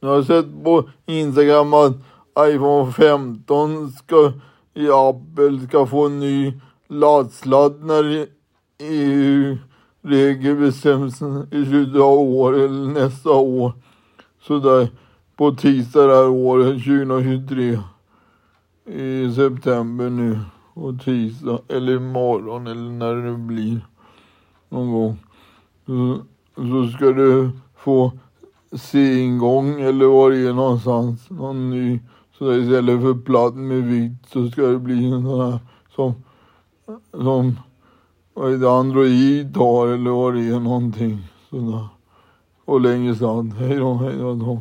Jag har sett på Instagram att iPhone 15 ska i Apple ska få en ny laddsladd när EU-regler bestäms i slutet av året eller nästa år. Sådär på tisdag det här året 2023 i september nu och tisdag eller imorgon eller när det blir någon gång. Så, så ska du få C-ingång eller var det är någonstans. Någon ny. Så där istället för platt med vitt så ska det bli en sån här som, som vad är det, Android har eller vad det är någonting. Sådär. Och längre sladd. Hej då, hej då. Hej då.